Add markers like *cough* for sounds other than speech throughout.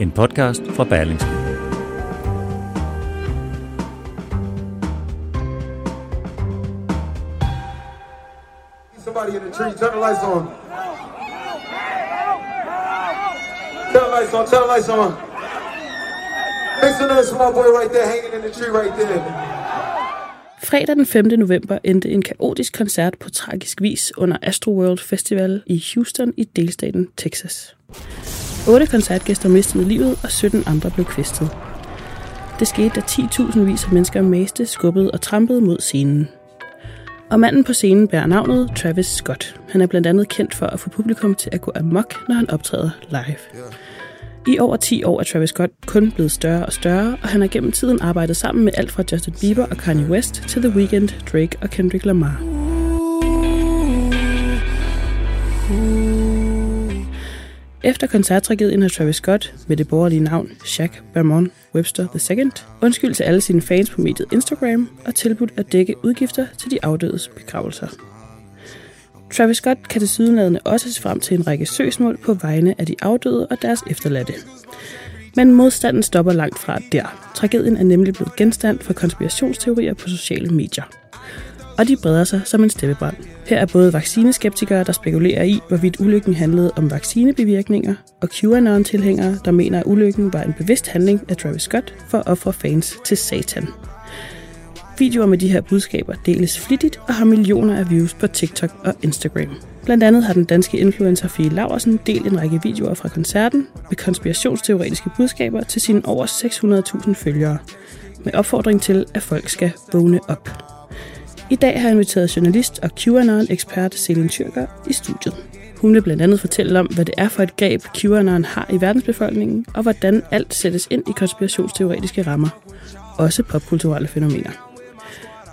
en podcast fra Berlingske. Somebody in the tree, turn the lights on. Turn the lights on, turn the lights on. My boy right there, hanging in the tree right there. Fredag den 5. november endte en kaotisk koncert på tragisk vis under Astroworld Festival i Houston i delstaten Texas. 8 koncertgæster mistede livet, og 17 andre blev kvæstet. Det skete, da 10.000 vis af mennesker maste, skubbede og trampede mod scenen. Og manden på scenen bærer navnet Travis Scott. Han er blandt andet kendt for at få publikum til at gå amok, når han optræder live. I over 10 år er Travis Scott kun blevet større og større, og han har gennem tiden arbejdet sammen med alt fra Justin Bieber og Kanye West til The Weeknd, Drake og Kendrick Lamar. Efter koncerttragedien har Travis Scott med det borgerlige navn Shaq Bermond Webster II undskyld til alle sine fans på mediet Instagram og tilbudt at dække udgifter til de afdødes begravelser. Travis Scott kan til også se frem til en række søgsmål på vegne af de afdøde og deres efterladte. Men modstanden stopper langt fra der. Tragedien er nemlig blevet genstand for konspirationsteorier på sociale medier. Og de breder sig som en steppebrand. Her er både vaccineskeptikere, der spekulerer i, hvorvidt ulykken handlede om vaccinebivirkninger, og QAnon-tilhængere, der mener, at ulykken var en bevidst handling af Travis Scott for at ofre fans til satan. Videoer med de her budskaber deles flittigt og har millioner af views på TikTok og Instagram. Blandt andet har den danske influencer Fie Laversen delt en række videoer fra koncerten med konspirationsteoretiske budskaber til sine over 600.000 følgere, med opfordring til, at folk skal vågne op. I dag har jeg inviteret journalist og QAnon-ekspert Selin Tyrker i studiet. Hun vil blandt andet fortælle om, hvad det er for et greb QAnon har i verdensbefolkningen, og hvordan alt sættes ind i konspirationsteoretiske rammer. Også popkulturelle fænomener.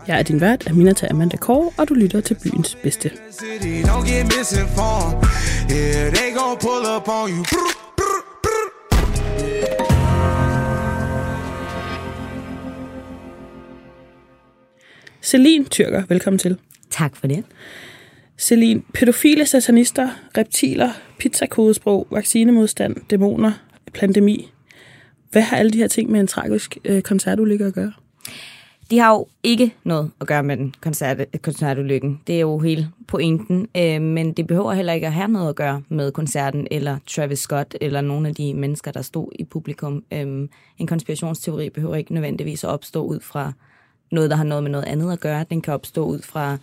Jeg er din vært, Aminata Amanda Kåre, og du lytter til byens bedste. Yeah, they gon' pull up on you. Brr, brr, brr. Celine Tyrker, velkommen til. Tak for det. Celine, pædofile satanister, reptiler, pizzakodesprog, vaccinemodstand, dæmoner, pandemi. Hvad har alle de her ting med en tragisk øh, koncertulykke at gøre? De har jo ikke noget at gøre med den koncert, koncertulykken. Det er jo hele pointen. Øh, men det behøver heller ikke at have noget at gøre med koncerten, eller Travis Scott, eller nogle af de mennesker, der stod i publikum. Øh, en konspirationsteori behøver ikke nødvendigvis at opstå ud fra noget, der har noget med noget andet at gøre. Den kan opstå ud fra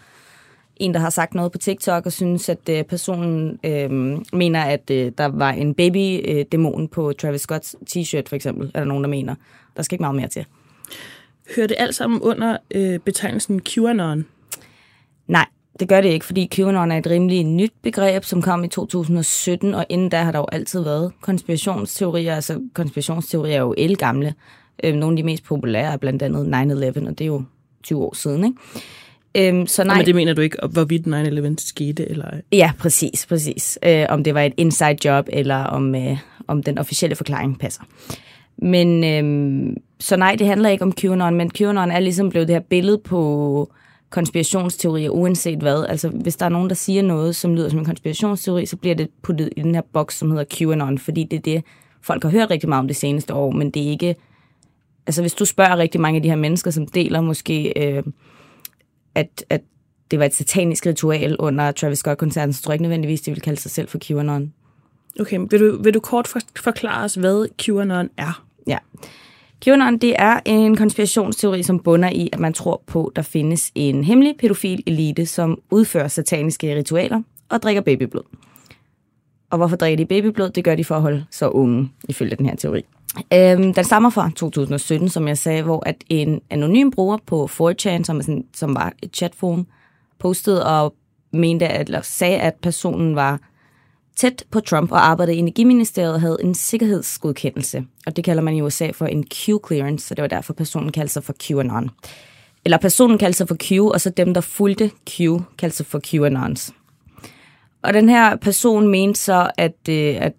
en, der har sagt noget på TikTok og synes, at øh, personen øh, mener, at øh, der var en baby-dæmon på Travis Scotts t-shirt, for eksempel. Er der nogen, der mener. Der skal ikke meget mere til. Hører det alt sammen under øh, betegnelsen QAnon? Nej, det gør det ikke, fordi QAnon er et rimelig nyt begreb, som kom i 2017, og inden da har der jo altid været konspirationsteorier. Altså konspirationsteorier er jo elgamle. Øh, nogle af de mest populære er blandt andet 9-11, og det er jo 20 år siden, ikke? Øhm, så nej. Men det mener du ikke, hvorvidt 9-11 skete, eller? Ja, præcis, præcis. Øh, om det var et inside job, eller om, øh, om den officielle forklaring passer. Men øh, så nej, det handler ikke om QAnon, men QAnon er ligesom blevet det her billede på konspirationsteorier, uanset hvad. Altså, hvis der er nogen, der siger noget, som lyder som en konspirationsteori, så bliver det puttet i den her boks, som hedder QAnon, fordi det er det, folk har hørt rigtig meget om det seneste år, men det er ikke... Altså, hvis du spørger rigtig mange af de her mennesker, som deler måske, øh, at, at det var et satanisk ritual under Travis Scott-koncerten, så tror jeg ikke nødvendigvis, de vil kalde sig selv for QAnon. Okay, vil du, vil du kort for, forklare os, hvad QAnon er? Ja. QAnon, det er en konspirationsteori, som bunder i, at man tror på, at der findes en hemmelig pædofil elite, som udfører sataniske ritualer og drikker babyblod. Og hvorfor drikker de babyblod? Det gør de for at holde så unge, ifølge den her teori. Øhm, den stammer fra 2017, som jeg sagde, hvor at en anonym bruger på 4chan, som, er sådan, som var et chatforum, postede og mente, at, eller sagde, at personen var tæt på Trump og arbejdede i Energiministeriet og havde en sikkerhedsgodkendelse. Og det kalder man i USA for en Q-clearance, så det var derfor personen kaldte sig for QAnon. Eller personen kaldte sig for Q, og så dem, der fulgte Q, kaldte sig for QAnons. Og den her person mente så, at, øh, at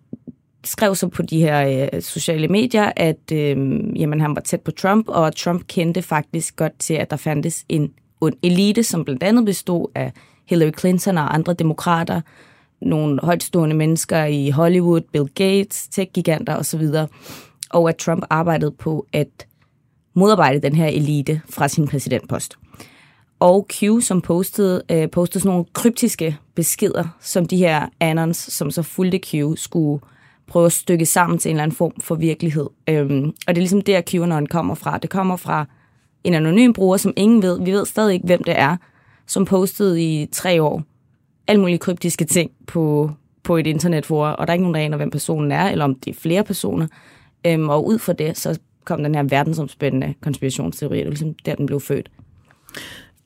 skrev så på de her øh, sociale medier, at øh, jamen, han var tæt på Trump, og Trump kendte faktisk godt til, at der fandtes en, ond elite, som blandt andet bestod af Hillary Clinton og andre demokrater, nogle højtstående mennesker i Hollywood, Bill Gates, tech-giganter osv., og at Trump arbejdede på at modarbejde den her elite fra sin præsidentpost. Og Q, som postede, øh, postede sådan nogle kryptiske beskeder, som de her anons, som så fulgte Q, skulle prøve at stykke sammen til en eller anden form for virkelighed. Øhm, og det er ligesom der, QAnon kommer fra. Det kommer fra en anonym bruger, som ingen ved. Vi ved stadig ikke, hvem det er, som postede i tre år alle mulige kryptiske ting på, på et internetforum, og der er ikke nogen, der aner, hvem personen er, eller om det er flere personer. Øhm, og ud fra det, så kom den her verdensomspændende konspirationsteori, det var ligesom der, den blev født.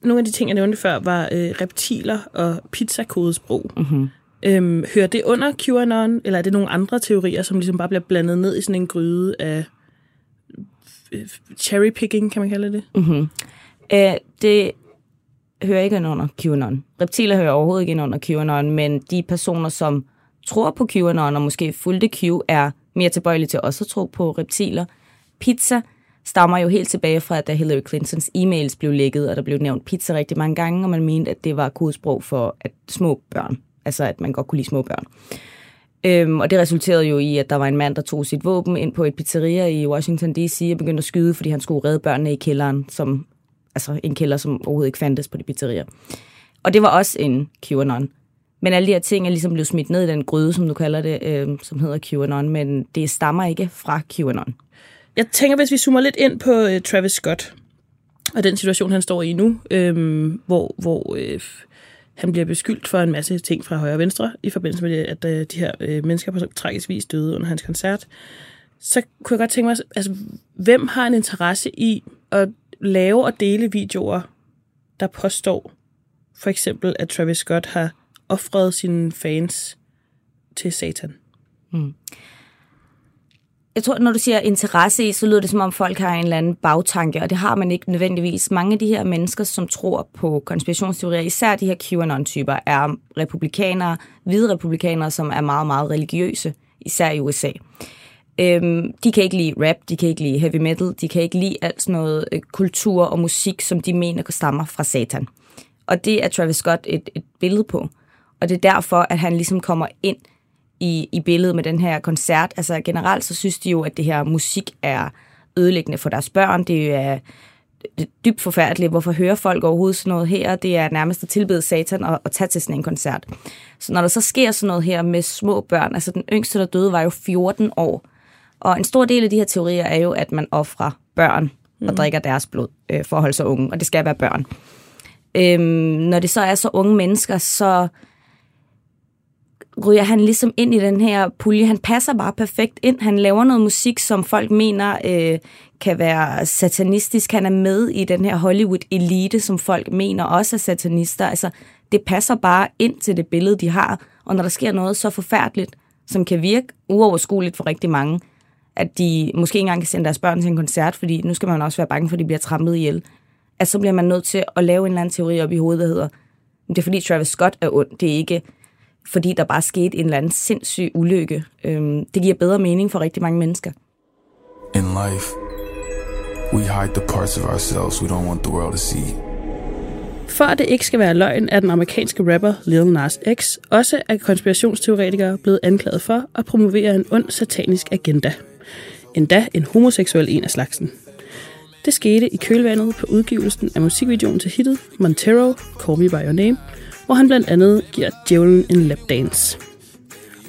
Nogle af de ting, jeg nævnte før, var øh, reptiler og pizzakodesprog. Mm-hmm. Øhm, hører det under QAnon, eller er det nogle andre teorier, som ligesom bare bliver blandet ned i sådan en gryde af øh, cherry cherrypicking, kan man kalde det? Mm-hmm. Øh, det hører ikke ind under QAnon. Reptiler hører overhovedet ikke ind under QAnon, men de personer, som tror på QAnon og måske fulgte Q, er mere tilbøjelige til også at tro på reptiler. Pizza stammer jo helt tilbage fra, da Hillary Clintons e-mails blev lækket, og der blev nævnt pizza rigtig mange gange, og man mente, at det var kodesprog for at små børn. Altså, at man godt kunne lide små børn. Øhm, og det resulterede jo i, at der var en mand, der tog sit våben ind på et pizzeria i Washington D.C. og begyndte at skyde, fordi han skulle redde børnene i kælderen, som altså en kælder, som overhovedet ikke fandtes på det pizzeria. Og det var også en QAnon. Men alle de her ting er ligesom blevet smidt ned i den gryde, som du kalder det, øh, som hedder QAnon, men det stammer ikke fra QAnon. Jeg tænker, hvis vi zoomer lidt ind på øh, Travis Scott, og den situation, han står i nu, øh, hvor, hvor øh, han bliver beskyldt for en masse ting fra højre og venstre, i forbindelse med, det, at øh, de her øh, mennesker på tragisk vis døde under hans koncert, så kunne jeg godt tænke mig, altså, hvem har en interesse i at lave og dele videoer, der påstår for eksempel, at Travis Scott har offret sine fans til satan. Mm. Jeg tror, når du siger interesse i, så lyder det som om folk har en eller anden bagtanke, og det har man ikke nødvendigvis. Mange af de her mennesker, som tror på konspirationsteorier, især de her QAnon-typer, er republikanere, hvide republikanere, som er meget, meget religiøse, især i USA. Øhm, de kan ikke lide rap, de kan ikke lide heavy metal, de kan ikke lide alt sådan noget øh, kultur og musik, som de mener stammer fra satan. Og det er Travis Scott et, et billede på. Og det er derfor, at han ligesom kommer ind i, i billedet med den her koncert. Altså generelt så synes de jo, at det her musik er ødelæggende for deres børn. Det er dybt forfærdeligt. Hvorfor hører folk overhovedet sådan noget her? Det er nærmest at tilbede satan og, og tage til sådan en koncert. Så når der så sker sådan noget her med små børn, altså den yngste, der døde, var jo 14 år. Og en stor del af de her teorier er jo, at man offrer børn og mm. drikker deres blod øh, for at holde sig unge, og det skal være børn. Øhm, når det så er så unge mennesker, så ryger han ligesom ind i den her pulje. Han passer bare perfekt ind. Han laver noget musik, som folk mener øh, kan være satanistisk. Han er med i den her Hollywood-elite, som folk mener også er satanister. Altså, det passer bare ind til det billede, de har. Og når der sker noget så forfærdeligt, som kan virke uoverskueligt for rigtig mange, at de måske ikke engang kan sende deres børn til en koncert, fordi nu skal man også være bange for, at de bliver trampet ihjel. At så bliver man nødt til at lave en eller anden teori op i hovedet, der hedder, det er fordi Travis Scott er ond, det er ikke fordi der bare skete en eller anden sindssyg ulykke. Øhm, det giver bedre mening for rigtig mange mennesker. In life, we hide the parts of ourselves we don't want the world to see. For at det ikke skal være løgn, er den amerikanske rapper Lil Nas X også af konspirationsteoretikere blevet anklaget for at promovere en ond satanisk agenda – endda en homoseksuel en af slagsen. Det skete i kølvandet på udgivelsen af musikvideoen til hittet Montero, Call Me By Your Name, hvor han blandt andet giver djævlen en lapdance.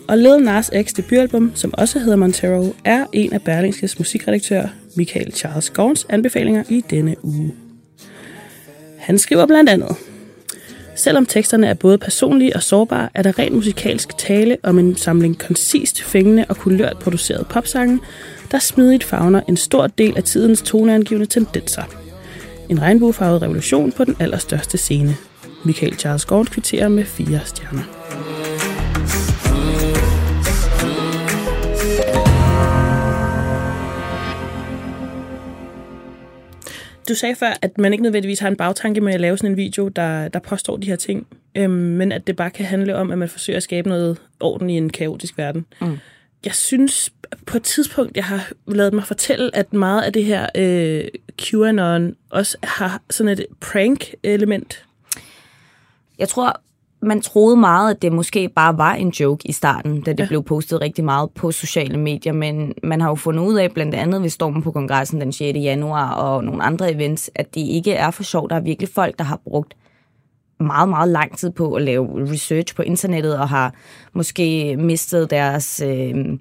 Og Lil Nas X debutalbum, som også hedder Montero, er en af Berlingskes musikredaktør Michael Charles Gorns anbefalinger i denne uge. Han skriver blandt andet, Selvom teksterne er både personlige og sårbare, er der rent musikalsk tale om en samling koncist, fængende og kulørt produceret popsange, der smidigt fagner en stor del af tidens toneangivende tendenser. En regnbuefarvet revolution på den allerstørste scene. Michael Charles Gård kvitterer med fire stjerner. Du sagde før, at man ikke nødvendigvis har en bagtanke med at lave sådan en video, der, der påstår de her ting, øhm, men at det bare kan handle om, at man forsøger at skabe noget orden i en kaotisk verden. Mm. Jeg synes på et tidspunkt, jeg har lavet mig fortælle, at meget af det her øh, QAnon også har sådan et prank-element jeg tror, man troede meget, at det måske bare var en joke i starten, da det ja. blev postet rigtig meget på sociale medier, men man har jo fundet ud af, blandt andet ved Stormen på kongressen den 6. januar og nogle andre events, at det ikke er for sjovt. Der er virkelig folk, der har brugt meget, meget lang tid på at lave research på internettet og har måske mistet deres... Øh,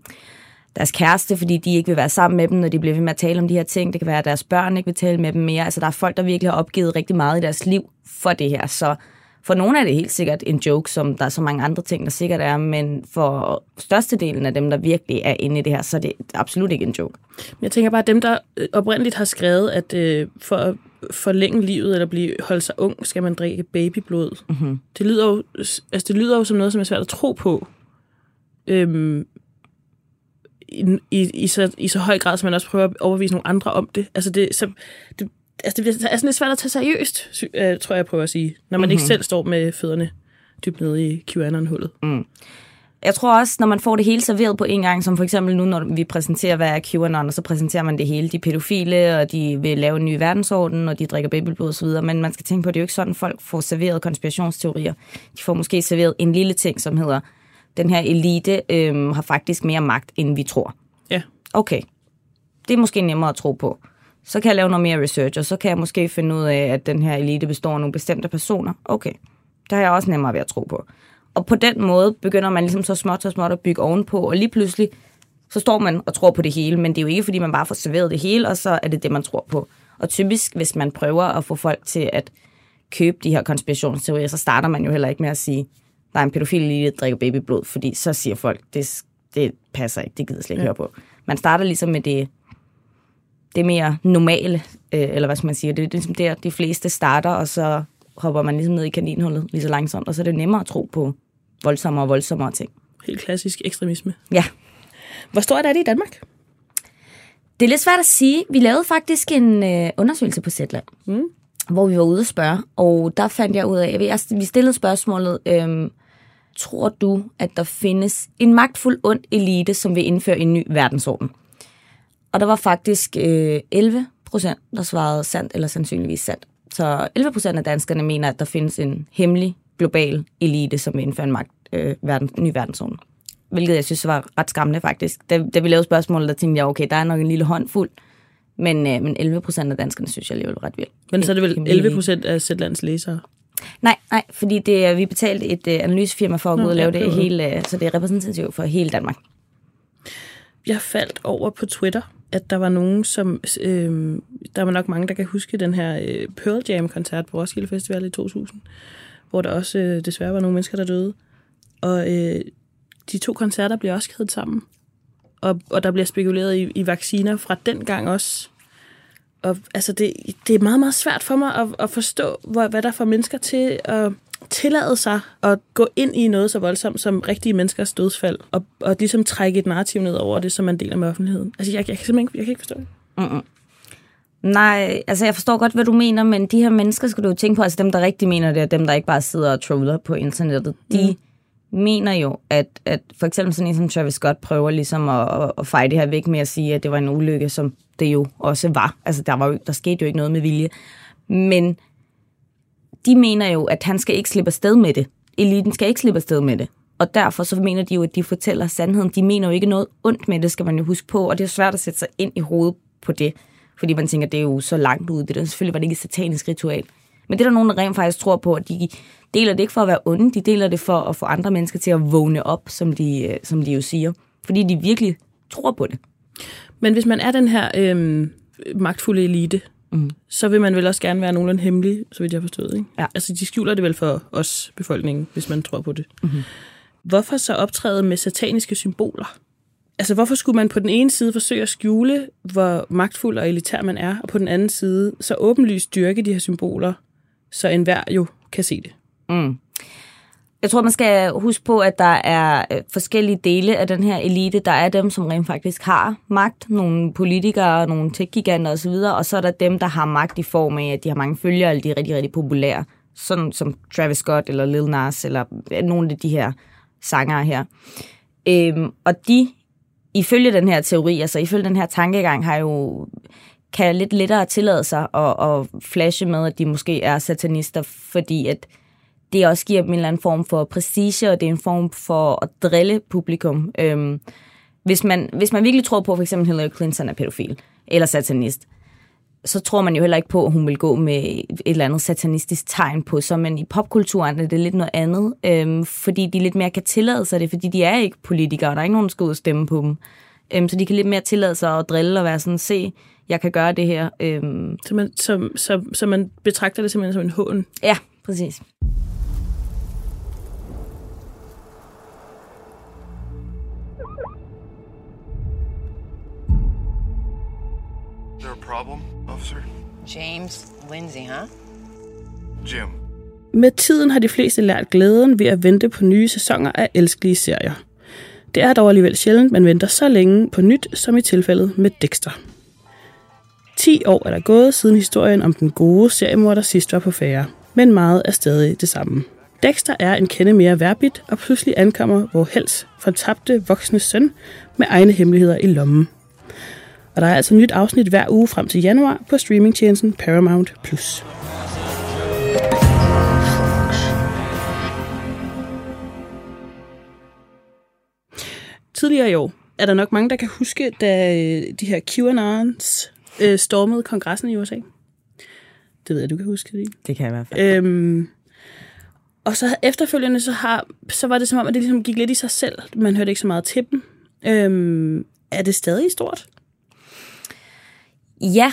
deres kæreste, fordi de ikke vil være sammen med dem, når de bliver ved med at tale om de her ting. Det kan være, at deres børn ikke vil tale med dem mere. Altså, der er folk, der virkelig har opgivet rigtig meget i deres liv for det her. Så for nogle er det helt sikkert en joke, som der er så mange andre ting, der sikkert er, men for størstedelen af dem, der virkelig er inde i det her, så er det absolut ikke en joke. Jeg tænker bare, at dem, der øh, oprindeligt har skrevet, at øh, for at forlænge livet eller blive holde sig ung, skal man drikke babyblod. Mm-hmm. Det, lyder jo, altså det lyder jo som noget, som er svært at tro på. Øhm, i, i, i, så, i så høj grad, som man også prøver at overbevise nogle andre om det. Altså det, så, det, altså det er sådan lidt svært at tage seriøst, øh, tror jeg, jeg prøver at sige, når man mm-hmm. ikke selv står med fødderne dybt nede i QAnon-hullet. Mm. Jeg tror også, når man får det hele serveret på en gang, som for eksempel nu, når vi præsenterer, hvad er QAnon, og så præsenterer man det hele. De pædofile, og de vil lave en ny verdensorden, og de drikker babyblod osv., men man skal tænke på, at det er jo ikke sådan, folk får serveret konspirationsteorier. De får måske serveret en lille ting, som hedder, den her elite øhm, har faktisk mere magt, end vi tror. Ja. Okay. Det er måske nemmere at tro på så kan jeg lave noget mere research, og så kan jeg måske finde ud af, at den her elite består af nogle bestemte personer. Okay, der har jeg også nemmere ved at tro på. Og på den måde begynder man ligesom så småt og småt at bygge ovenpå, og lige pludselig, så står man og tror på det hele, men det er jo ikke, fordi man bare får serveret det hele, og så er det det, man tror på. Og typisk, hvis man prøver at få folk til at købe de her konspirationsteorier, så starter man jo heller ikke med at sige, der er en pædofil elite, der drikker babyblod, fordi så siger folk, det, det passer ikke, det gider slet ikke ja. høre på. Man starter ligesom med det det mere normale, øh, eller hvad skal man sige, det er ligesom der, de fleste starter, og så hopper man ligesom ned i kaninhullet lige så langsomt, og så er det nemmere at tro på voldsommere og voldsommere ting. Helt klassisk ekstremisme. Ja. Hvor stort er det i Danmark? Det er lidt svært at sige. Vi lavede faktisk en øh, undersøgelse på Zetland, mm. hvor vi var ude at spørge, og der fandt jeg ud af, at vi stillede spørgsmålet, øh, tror du, at der findes en magtfuld ond elite, som vil indføre en ny verdensorden? Og der var faktisk øh, 11 procent, der svarede sandt eller sandsynligvis sandt. Så 11 procent af danskerne mener, at der findes en hemmelig global elite, som vil indføre en magt, øh, verden, ny verdensorden. Hvilket jeg synes var ret skræmmende faktisk. Da, da vi lavede spørgsmålet, der tænkte jeg, okay, der er nok en lille håndfuld. Men, øh, men 11 procent af danskerne synes jeg alligevel ret vildt. Men så er det vel 11 procent af Sætlands læsere? Nej, nej, fordi det, vi betalte et øh, analysefirma for at gå ud og lave det hele, øh, så det er repræsentativt for hele Danmark. Jeg faldt over på Twitter, at der var nogen, som... Øh, der var nok mange, der kan huske den her øh, Pearl Jam-koncert på Roskilde Festival i 2000, hvor der også øh, desværre var nogle mennesker, der døde. Og øh, de to koncerter bliver også kædet sammen. Og, og der bliver spekuleret i, i vacciner fra den gang også. Og altså, det, det er meget, meget svært for mig at, at forstå, hvor, hvad der får mennesker til at tillade sig at gå ind i noget så voldsomt som rigtige menneskers dødsfald, og, og ligesom trække et narrativ ned over det, som man deler med offentligheden. Altså, jeg, jeg kan simpelthen ikke, jeg kan ikke forstå det. Mm-mm. Nej, altså jeg forstår godt, hvad du mener, men de her mennesker skal du jo tænke på, altså dem, der rigtig mener det, er dem, der ikke bare sidder og troller på internettet. De mm. mener jo, at, at for eksempel sådan en som Travis Scott prøver ligesom at, at feje det her væk med at sige, at det var en ulykke, som det jo også var. Altså der, var jo, der skete jo ikke noget med vilje. Men de mener jo, at han skal ikke slippe afsted med det. Eliten skal ikke slippe afsted med det. Og derfor så mener de jo, at de fortæller sandheden. De mener jo ikke noget ondt med det, skal man jo huske på. Og det er svært at sætte sig ind i hovedet på det. Fordi man tænker, det er jo så langt ude. Det er selvfølgelig var det ikke et satanisk ritual. Men det er der nogen, der rent faktisk tror på, at de deler det ikke for at være onde. De deler det for at få andre mennesker til at vågne op, som de, øh, som de jo siger. Fordi de virkelig tror på det. Men hvis man er den her øh, magtfulde elite, mm. så vil man vel også gerne være nogenlunde hemmelig, så vidt jeg har forstået. Ikke? Ja. Altså, de skjuler det vel for os, befolkningen, hvis man tror på det. Mm-hmm. Hvorfor så optræde med sataniske symboler? Altså, hvorfor skulle man på den ene side forsøge at skjule, hvor magtfuld og elitær man er, og på den anden side så åbenlyst dyrke de her symboler, så enhver jo kan se det? Mm. Jeg tror, man skal huske på, at der er øh, forskellige dele af den her elite. Der er dem, som rent faktisk har magt. Nogle politikere, nogle tech-giganter osv. Og så er der dem, der har magt i form af, at de har mange følgere, eller de er rigtig, rigtig populære. Sådan som Travis Scott eller Lil Nas, eller nogle af de her sangere her. Øhm, og de, ifølge den her teori, altså ifølge den her tankegang, har jo kan lidt lettere tillade sig at, at flashe med, at de måske er satanister, fordi at det også giver dem en eller anden form for prestige, og det er en form for at drille publikum. Øhm, hvis, man, hvis man virkelig tror på, at for eksempel Hillary Clinton er pædofil eller satanist, så tror man jo heller ikke på, at hun vil gå med et eller andet satanistisk tegn på sig, men i popkulturen er det lidt noget andet, øhm, fordi de lidt mere kan tillade sig det, fordi de er ikke politikere, og der er ikke nogen, der skal ud og stemme på dem. Øhm, så de kan lidt mere tillade sig at drille og være sådan, se, jeg kan gøre det her. Øhm, Så man, så, så, så man betragter det simpelthen som en hån. ja, præcis. Problem, officer? James Lindsay, huh? Jim. Med tiden har de fleste lært glæden ved at vente på nye sæsoner af elskelige serier. Det er dog alligevel sjældent, man venter så længe på nyt, som i tilfældet med Dexter. 10 år er der gået siden historien om den gode seriemorder sidst var på færre, men meget er stadig det samme. Dexter er en kende mere værbit, og pludselig ankommer hvor helst fortabte voksne søn med egne hemmeligheder i lommen. Og der er altså nyt afsnit hver uge frem til januar på streamingtjenesten Paramount+. Plus. Tidligere i år er der nok mange, der kan huske, da øh, de her QAnons øh, stormede kongressen i USA. Det ved jeg, du kan huske det. Det kan jeg i hvert fald. Øhm, og så efterfølgende, så, har, så var det som om, at det ligesom gik lidt i sig selv. Man hørte ikke så meget til dem. Øhm, er det stadig stort? Ja,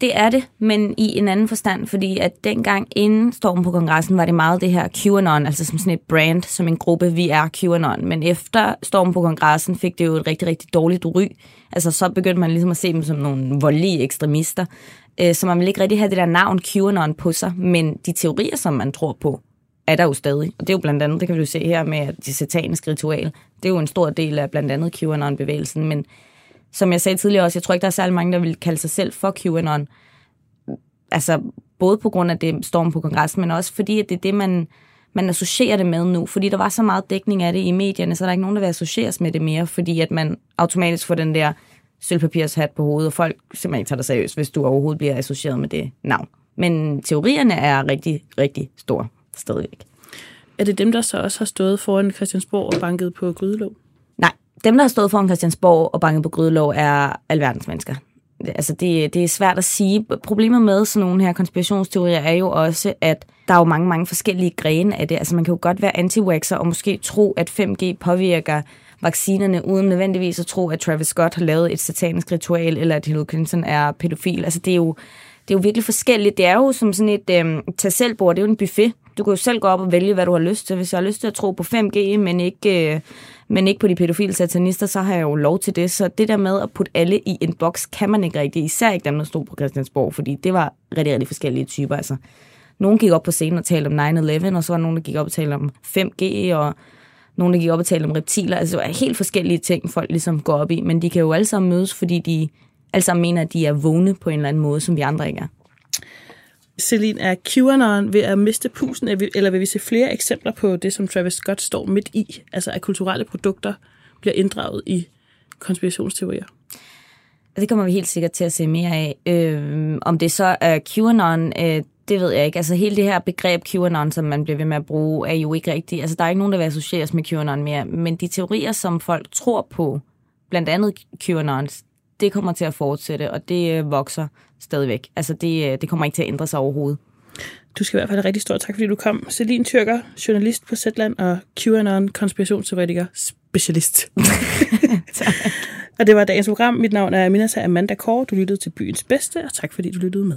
det er det, men i en anden forstand, fordi at dengang inden stormen på kongressen, var det meget det her QAnon, altså som sådan et brand, som en gruppe, vi er QAnon. Men efter stormen på kongressen fik det jo et rigtig, rigtig dårligt ry. Altså så begyndte man ligesom at se dem som nogle voldelige ekstremister. Øh, så man ville ikke rigtig have det der navn QAnon på sig, men de teorier, som man tror på, er der jo stadig. Og det er jo blandt andet, det kan vi jo se her med at de sataniske ritual. Det er jo en stor del af blandt andet QAnon-bevægelsen, men som jeg sagde tidligere også, jeg tror ikke, der er særlig mange, der vil kalde sig selv for QAnon. Altså, både på grund af det storm på kongressen, men også fordi, at det er det, man, man associerer det med nu. Fordi der var så meget dækning af det i medierne, så er der ikke nogen, der vil associeres med det mere, fordi at man automatisk får den der sølvpapirshat på hovedet, og folk simpelthen ikke tager dig seriøst, hvis du overhovedet bliver associeret med det navn. Men teorierne er rigtig, rigtig store stadigvæk. Er det dem, der så også har stået foran Christiansborg og banket på grydelåg? Dem, der har stået foran Christiansborg og banket på grydelov, er alverdens mennesker. Altså, det, det er svært at sige. Problemet med sådan nogle her konspirationsteorier er jo også, at der er jo mange, mange forskellige grene af det. Altså, man kan jo godt være anti og måske tro, at 5G påvirker vaccinerne, uden nødvendigvis at tro, at Travis Scott har lavet et satanisk ritual, eller at Hillary Clinton er pædofil. Altså, det er jo, det er jo virkelig forskelligt. Det er jo som sådan et øh, tag selv bord, det er jo en buffet. Du kan jo selv gå op og vælge, hvad du har lyst til. Hvis jeg har lyst til at tro på 5G, men ikke, øh, men ikke på de pædofile satanister, så har jeg jo lov til det. Så det der med at putte alle i en boks, kan man ikke rigtig. Især ikke dem, der stod på Christiansborg, fordi det var rigtig, rigtig forskellige typer. Altså, nogen gik op på scenen og talte om 9-11, og så var nogen, der gik op og talte om 5G, og nogen, der gik op og talte om reptiler. Altså, det var helt forskellige ting, folk ligesom går op i. Men de kan jo alle sammen mødes, fordi de alle sammen mener, at de er vågne på en eller anden måde, som vi andre ikke er. Celine, er QAnon ved at miste pusen, eller vil vi se flere eksempler på det, som Travis Scott står midt i? Altså at kulturelle produkter bliver inddraget i konspirationsteorier? Det kommer vi helt sikkert til at se mere af. Øh, om det så er QAnon, øh, det ved jeg ikke. Altså hele det her begreb QAnon, som man bliver ved med at bruge, er jo ikke rigtigt. Altså der er ikke nogen, der vil associeres med QAnon mere. Men de teorier, som folk tror på, blandt andet QAnon, det kommer til at fortsætte, og det øh, vokser stadigvæk. Altså det, øh, det kommer ikke til at ændre sig overhovedet. Du skal i hvert fald have rigtig stor tak, fordi du kom. Celine Tyrker, journalist på Zetland og QAnon konspirationsteoretiker specialist. *laughs* og det var dagens program. Mit navn er Minata Amanda Kåre. Du lyttede til Byens Bedste, og tak fordi du lyttede med.